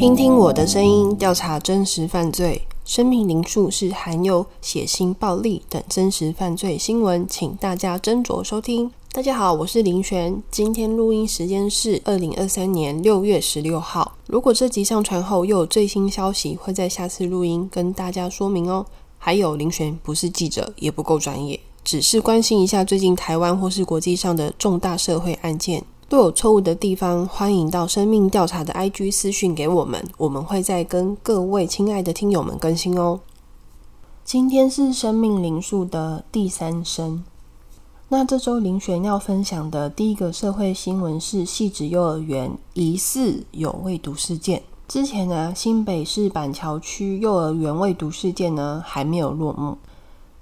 听听我的声音，调查真实犯罪。生命灵数是含有血腥、暴力等真实犯罪新闻，请大家斟酌收听。大家好，我是林璇，今天录音时间是二零二三年六月十六号。如果这集上传后又有最新消息，会在下次录音跟大家说明哦。还有，林璇不是记者，也不够专业，只是关心一下最近台湾或是国际上的重大社会案件。若有错误的地方，欢迎到生命调查的 IG 私讯给我们，我们会再跟各位亲爱的听友们更新哦。今天是生命灵数的第三声。那这周林璇要分享的第一个社会新闻是细致幼儿园疑似有未读事件。之前呢，新北市板桥区幼儿园未读事件呢还没有落幕。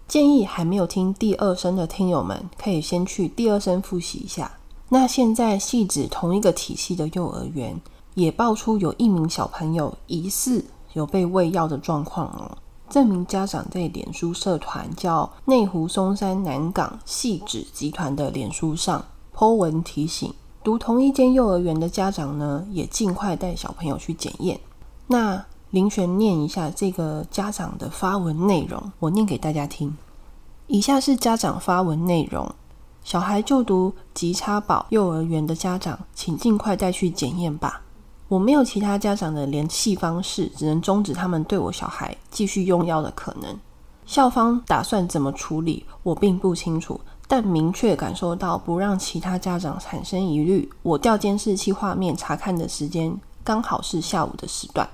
建议还没有听第二声的听友们，可以先去第二声复习一下。那现在系指同一个体系的幼儿园也爆出有一名小朋友疑似有被喂药的状况哦。这名家长在脸书社团叫内湖松山南港系指集团的脸书上 po 文提醒，读同一间幼儿园的家长呢，也尽快带小朋友去检验。那林璇念一下这个家长的发文内容，我念给大家听。以下是家长发文内容。小孩就读吉差堡幼儿园的家长，请尽快带去检验吧。我没有其他家长的联系方式，只能终止他们对我小孩继续用药的可能。校方打算怎么处理，我并不清楚，但明确感受到不让其他家长产生疑虑。我调监视器画面查看的时间刚好是下午的时段。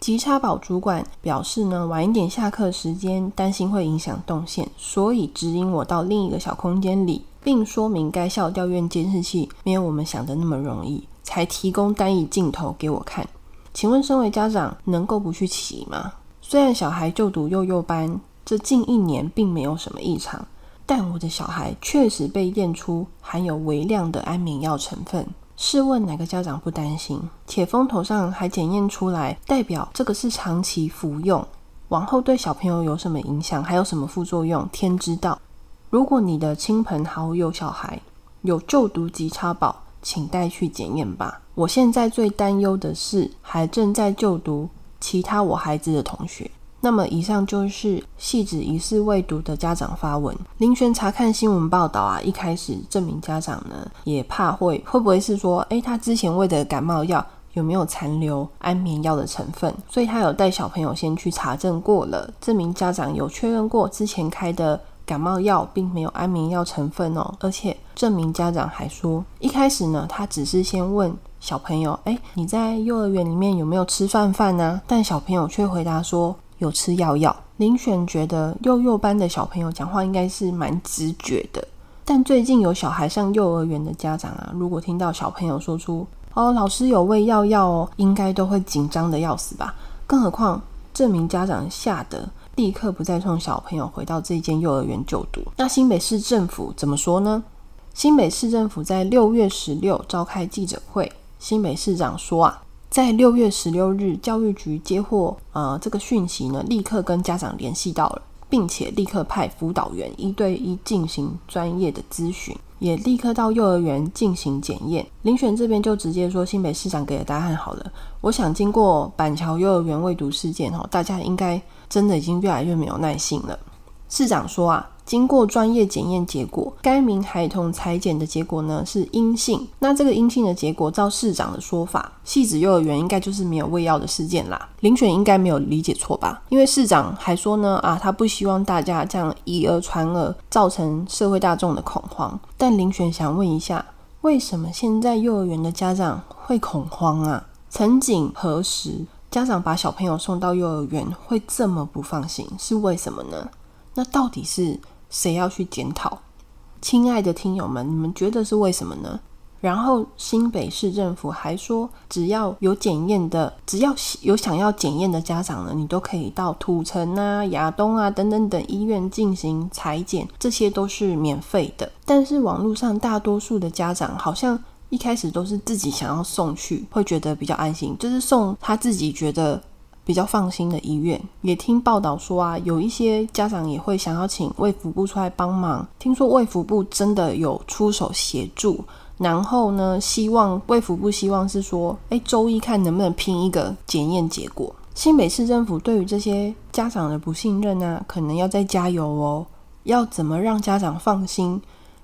吉差堡主管表示呢，晚一点下课时间，担心会影响动线，所以指引我到另一个小空间里。并说明该校调院监视器没有我们想的那么容易，才提供单一镜头给我看。请问，身为家长能够不去骑吗？虽然小孩就读幼幼班，这近一年并没有什么异常，但我的小孩确实被验出含有微量的安眠药成分。试问哪个家长不担心？且风头上还检验出来，代表这个是长期服用，往后对小朋友有什么影响，还有什么副作用？天知道。如果你的亲朋好友小孩有就读吉差宝，请带去检验吧。我现在最担忧的是还正在就读其他我孩子的同学。那么以上就是系指疑似未读的家长发文。林璇查看新闻报道啊，一开始这名家长呢也怕会会不会是说，诶，他之前喂的感冒药有没有残留安眠药的成分？所以他有带小朋友先去查证过了。这名家长有确认过之前开的。感冒药并没有安眠药成分哦，而且这名家长还说，一开始呢，他只是先问小朋友：“哎，你在幼儿园里面有没有吃饭饭呢？”但小朋友却回答说：“有吃药药。”林选觉得幼幼班的小朋友讲话应该是蛮直觉的，但最近有小孩上幼儿园的家长啊，如果听到小朋友说出“哦，老师有喂药药哦”，应该都会紧张的要死吧？更何况这名家长吓得。立刻不再送小朋友回到这间幼儿园就读。那新北市政府怎么说呢？新北市政府在六月十六召开记者会，新北市长说啊，在六月十六日，教育局接获呃这个讯息呢，立刻跟家长联系到了，并且立刻派辅导员一对一进行专业的咨询，也立刻到幼儿园进行检验。林选这边就直接说，新北市长给的答案好了。我想经过板桥幼儿园未读事件哈，大家应该。真的已经越来越没有耐性了。市长说啊，经过专业检验结果，该名孩童裁剪的结果呢是阴性。那这个阴性的结果，照市长的说法，戏子幼儿园应该就是没有喂药的事件啦。林选应该没有理解错吧？因为市长还说呢，啊，他不希望大家这样以讹传讹，造成社会大众的恐慌。但林选想问一下，为什么现在幼儿园的家长会恐慌啊？曾经何时？家长把小朋友送到幼儿园会这么不放心，是为什么呢？那到底是谁要去检讨？亲爱的听友们，你们觉得是为什么呢？然后新北市政府还说，只要有检验的，只要有想要检验的家长呢，你都可以到土城啊、亚东啊等等等医院进行裁剪，这些都是免费的。但是网络上大多数的家长好像。一开始都是自己想要送去，会觉得比较安心，就是送他自己觉得比较放心的医院。也听报道说啊，有一些家长也会想要请卫福部出来帮忙。听说卫福部真的有出手协助，然后呢，希望卫福部希望是说，哎，周一看能不能拼一个检验结果。新北市政府对于这些家长的不信任啊，可能要再加油哦。要怎么让家长放心？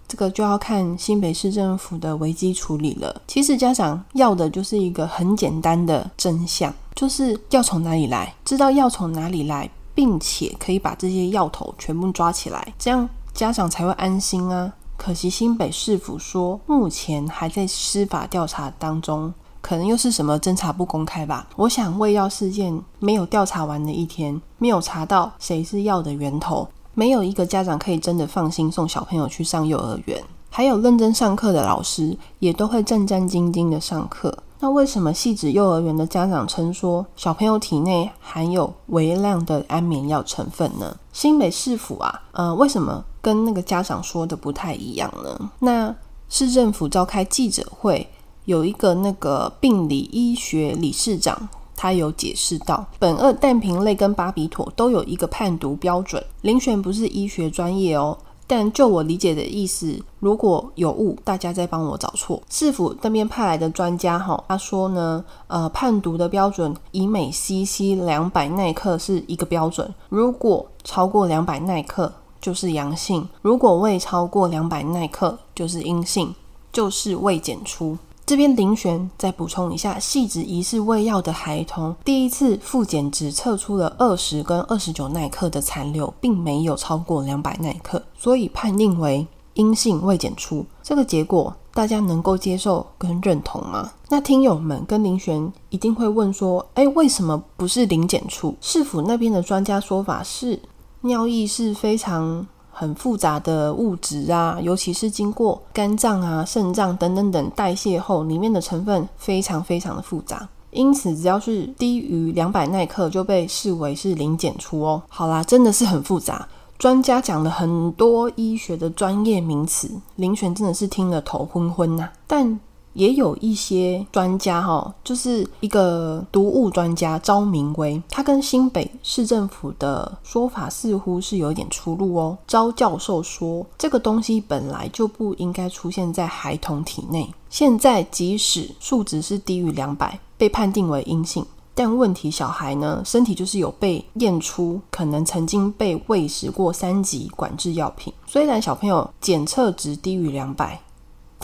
这个就要看新北市政府的危机处理了。其实家长要的就是一个很简单的真相，就是要从哪里来，知道要从哪里来，并且可以把这些药头全部抓起来，这样家长才会安心啊。可惜新北市府说，目前还在司法调查当中。可能又是什么侦查不公开吧？我想喂药事件没有调查完的一天，没有查到谁是药的源头，没有一个家长可以真的放心送小朋友去上幼儿园。还有认真上课的老师也都会战战兢兢的上课。那为什么细致幼儿园的家长称说小朋友体内含有微量的安眠药成分呢？新北市府啊，呃，为什么跟那个家长说的不太一样呢？那市政府召开记者会。有一个那个病理医学理事长，他有解释到，苯二氮平类跟巴比妥都有一个判读标准。林选不是医学专业哦，但就我理解的意思，如果有误，大家再帮我找错。市府那边派来的专家哈，他说呢，呃，判读的标准以每 CC 两百耐克是一个标准，如果超过两百耐克就是阳性，如果未超过两百耐克就是阴性，就是未检出。这边林璇再补充一下，细致疑似喂药的孩童，第一次复检只测出了二十跟二十九耐克的残留，并没有超过两百耐克，所以判定为阴性未检出。这个结果大家能够接受跟认同吗？那听友们跟林璇一定会问说，哎，为什么不是零检出？市府那边的专家说法是，尿液是非常。很复杂的物质啊，尤其是经过肝脏啊、肾脏等等等代谢后，里面的成分非常非常的复杂，因此只要是低于两百耐克就被视为是零检出哦。好啦，真的是很复杂，专家讲了很多医学的专业名词，林璇真的是听了头昏昏呐，但。也有一些专家哈，就是一个毒物专家招明威，他跟新北市政府的说法似乎是有一点出入哦。招教授说，这个东西本来就不应该出现在孩童体内，现在即使数值是低于两百，被判定为阴性，但问题小孩呢，身体就是有被验出可能曾经被喂食过三级管制药品，虽然小朋友检测值低于两百。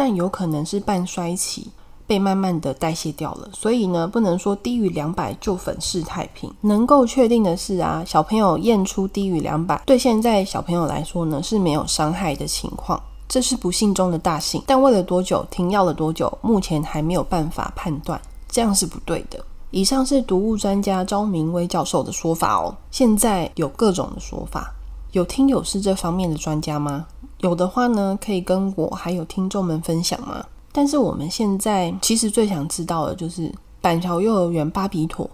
但有可能是半衰期，被慢慢的代谢掉了，所以呢，不能说低于两百就粉饰太平。能够确定的是啊，小朋友验出低于两百，对现在小朋友来说呢是没有伤害的情况，这是不幸中的大幸。但喂了多久，停药了多久，目前还没有办法判断，这样是不对的。以上是毒物专家招明威教授的说法哦。现在有各种的说法，有听友是这方面的专家吗？有的话呢，可以跟我还有听众们分享吗？但是我们现在其实最想知道的就是板桥幼儿园巴比妥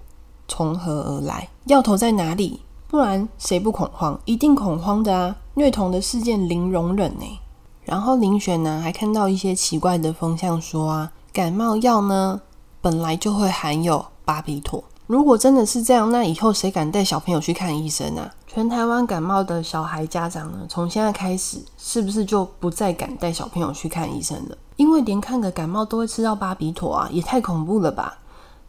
从何而来，药头在哪里？不然谁不恐慌？一定恐慌的啊！虐童的事件零容忍呢。然后林璇呢还看到一些奇怪的风向，说啊，感冒药呢本来就会含有巴比妥。如果真的是这样，那以后谁敢带小朋友去看医生啊？全台湾感冒的小孩家长呢，从现在开始是不是就不再敢带小朋友去看医生了？因为连看个感冒都会吃到巴比妥啊，也太恐怖了吧！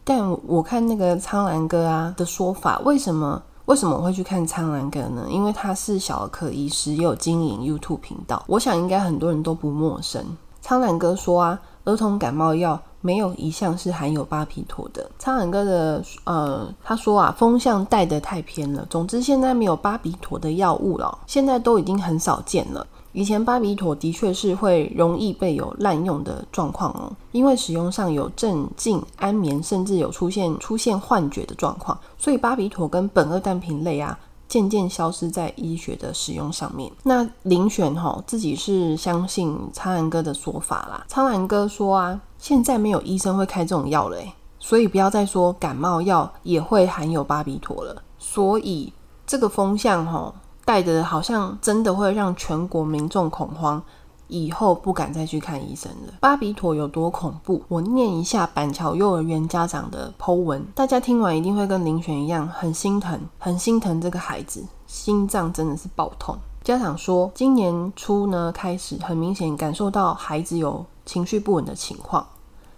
但我看那个苍兰哥啊的说法，为什么为什么我会去看苍兰哥呢？因为他是小儿科医师，也有经营 YouTube 频道，我想应该很多人都不陌生。苍兰哥说啊，儿童感冒药。没有一项是含有巴比妥的。苍兰哥的呃，他说啊，风向带得太偏了。总之，现在没有巴比妥的药物了，现在都已经很少见了。以前巴比妥的确是会容易被有滥用的状况哦，因为使用上有镇静、安眠，甚至有出现出现幻觉的状况，所以巴比妥跟苯二氮平类啊。渐渐消失在医学的使用上面。那林选哈自己是相信苍兰哥的说法啦。苍兰哥说啊，现在没有医生会开这种药了，所以不要再说感冒药也会含有巴比妥了。所以这个风向哈带的好像真的会让全国民众恐慌。以后不敢再去看医生了。巴比妥有多恐怖？我念一下板桥幼儿园家长的剖文，大家听完一定会跟林璇一样很心疼，很心疼这个孩子，心脏真的是爆痛。家长说，今年初呢开始，很明显感受到孩子有情绪不稳的情况。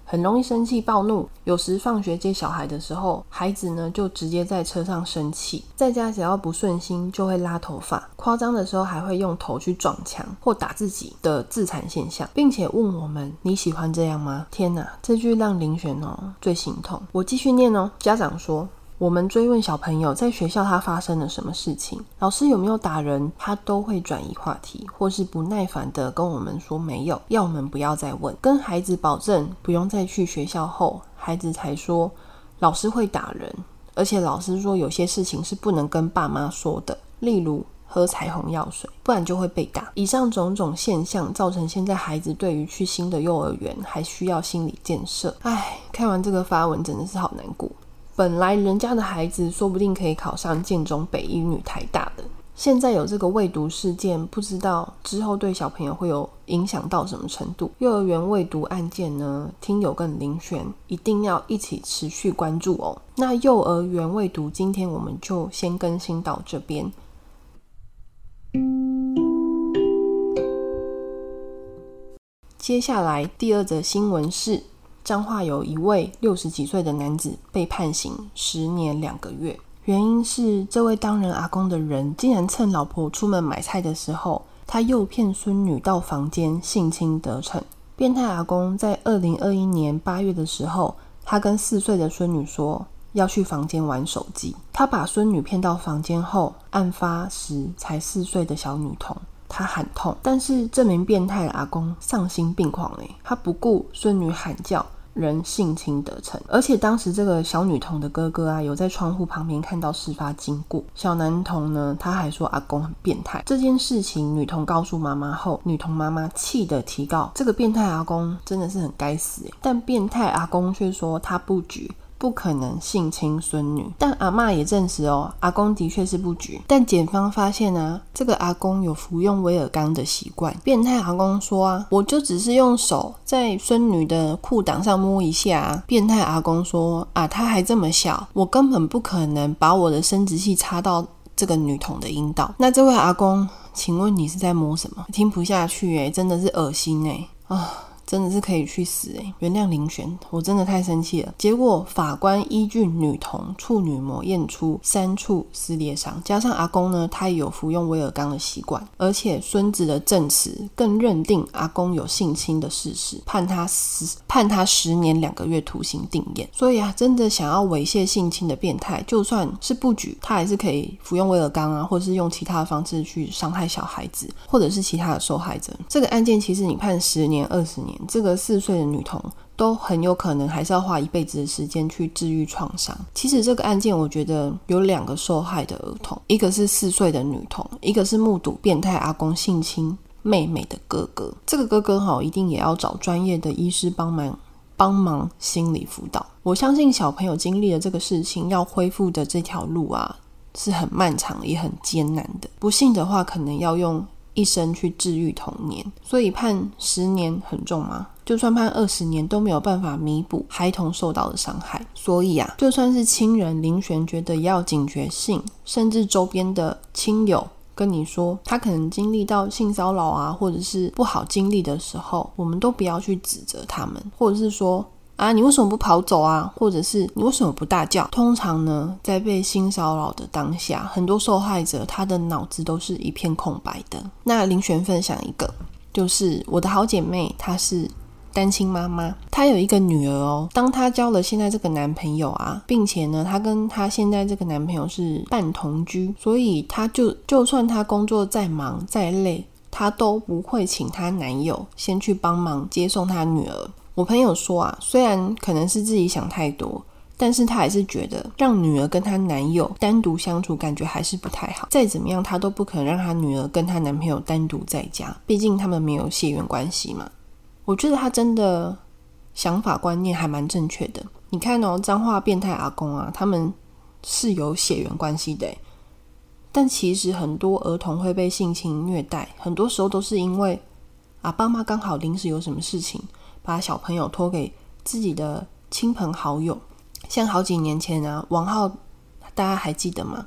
很容易生气暴怒，有时放学接小孩的时候，孩子呢就直接在车上生气，在家只要不顺心就会拉头发，夸张的时候还会用头去撞墙或打自己的自残现象，并且问我们你喜欢这样吗？天哪，这句让林璇哦最心痛。我继续念哦，家长说。我们追问小朋友在学校他发生了什么事情，老师有没有打人，他都会转移话题，或是不耐烦的跟我们说没有，要我们不要再问。跟孩子保证不用再去学校后，孩子才说老师会打人，而且老师说有些事情是不能跟爸妈说的，例如喝彩虹药水，不然就会被打。以上种种现象造成现在孩子对于去新的幼儿园还需要心理建设。唉，看完这个发文真的是好难过。本来人家的孩子说不定可以考上建中、北一女、台大的，现在有这个未读事件，不知道之后对小朋友会有影响到什么程度。幼儿园未读案件呢，听友跟林璇一定要一起持续关注哦。那幼儿园未读，今天我们就先更新到这边。接下来第二则新闻是。彰化有一位六十几岁的男子被判刑十年两个月，原因是这位当人阿公的人竟然趁老婆出门买菜的时候，他诱骗孙女到房间性侵得逞。变态阿公在二零二一年八月的时候，他跟四岁的孙女说要去房间玩手机，他把孙女骗到房间后，案发时才四岁的小女童。他喊痛，但是这名变态的阿公丧心病狂诶，他不顾孙女喊叫，人性侵得逞。而且当时这个小女童的哥哥啊，有在窗户旁边看到事发经过。小男童呢，他还说阿公很变态。这件事情，女童告诉妈妈后，女童妈妈气得提告这个变态阿公真的是很该死，但变态阿公却说他不举。不可能性侵孙女，但阿妈也证实哦，阿公的确是不举。但检方发现啊，这个阿公有服用威尔刚的习惯。变态阿公说啊，我就只是用手在孙女的裤裆上摸一下。变态阿公说啊，他还这么小，我根本不可能把我的生殖器插到这个女童的阴道。那这位阿公，请问你是在摸什么？听不下去哎，真的是恶心哎啊！真的是可以去死诶，原谅林璇，我真的太生气了。结果法官依据女童处女膜验出三处撕裂伤，加上阿公呢，他也有服用威尔刚的习惯，而且孙子的证词更认定阿公有性侵的事实，判他十判他十年两个月徒刑定验。所以啊，真的想要猥亵性侵的变态，就算是不举，他还是可以服用威尔刚啊，或者是用其他的方式去伤害小孩子，或者是其他的受害者。这个案件其实你判十年、二十年。这个四岁的女童都很有可能还是要花一辈子的时间去治愈创伤。其实这个案件，我觉得有两个受害的儿童，一个是四岁的女童，一个是目睹变态阿公性侵妹妹的哥哥。这个哥哥哈，一定也要找专业的医师帮忙帮忙心理辅导。我相信小朋友经历了这个事情，要恢复的这条路啊，是很漫长也很艰难的。不幸的话，可能要用。一生去治愈童年，所以判十年很重吗？就算判二十年都没有办法弥补孩童受到的伤害。所以啊，就算是亲人林璇觉得要警觉性，甚至周边的亲友跟你说他可能经历到性骚扰啊，或者是不好经历的时候，我们都不要去指责他们，或者是说。啊，你为什么不跑走啊？或者是你为什么不大叫？通常呢，在被性骚扰的当下，很多受害者他的脑子都是一片空白的。那林璇分享一个，就是我的好姐妹，她是单亲妈妈，她有一个女儿哦。当她交了现在这个男朋友啊，并且呢，她跟她现在这个男朋友是半同居，所以她就就算她工作再忙再累，她都不会请她男友先去帮忙接送她女儿。我朋友说啊，虽然可能是自己想太多，但是她还是觉得让女儿跟她男友单独相处，感觉还是不太好。再怎么样，她都不可能让她女儿跟她男朋友单独在家，毕竟他们没有血缘关系嘛。我觉得她真的想法观念还蛮正确的。你看哦，脏话变态阿公啊，他们是有血缘关系的，但其实很多儿童会被性侵虐待，很多时候都是因为啊，爸妈刚好临时有什么事情。把小朋友托给自己的亲朋好友，像好几年前啊，王浩，大家还记得吗？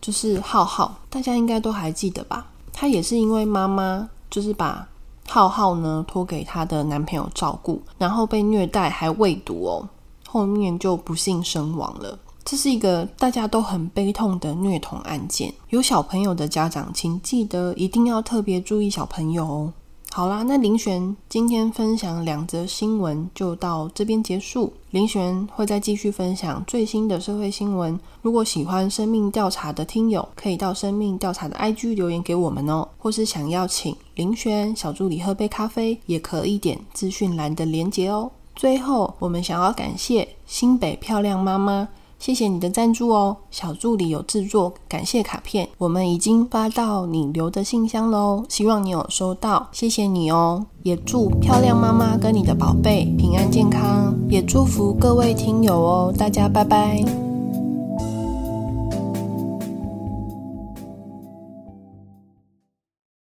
就是浩浩，大家应该都还记得吧？他也是因为妈妈就是把浩浩呢托给她的男朋友照顾，然后被虐待还喂毒哦，后面就不幸身亡了。这是一个大家都很悲痛的虐童案件，有小朋友的家长，请记得一定要特别注意小朋友哦。好啦，那林璇今天分享两则新闻就到这边结束。林璇会再继续分享最新的社会新闻。如果喜欢生命调查的听友，可以到生命调查的 IG 留言给我们哦。或是想要请林璇小助理喝杯咖啡，也可以点资讯栏的连结哦。最后，我们想要感谢新北漂亮妈妈。谢谢你的赞助哦，小助理有制作感谢卡片，我们已经发到你留的信箱喽，希望你有收到，谢谢你哦。也祝漂亮妈妈跟你的宝贝平安健康，也祝福各位听友哦，大家拜拜。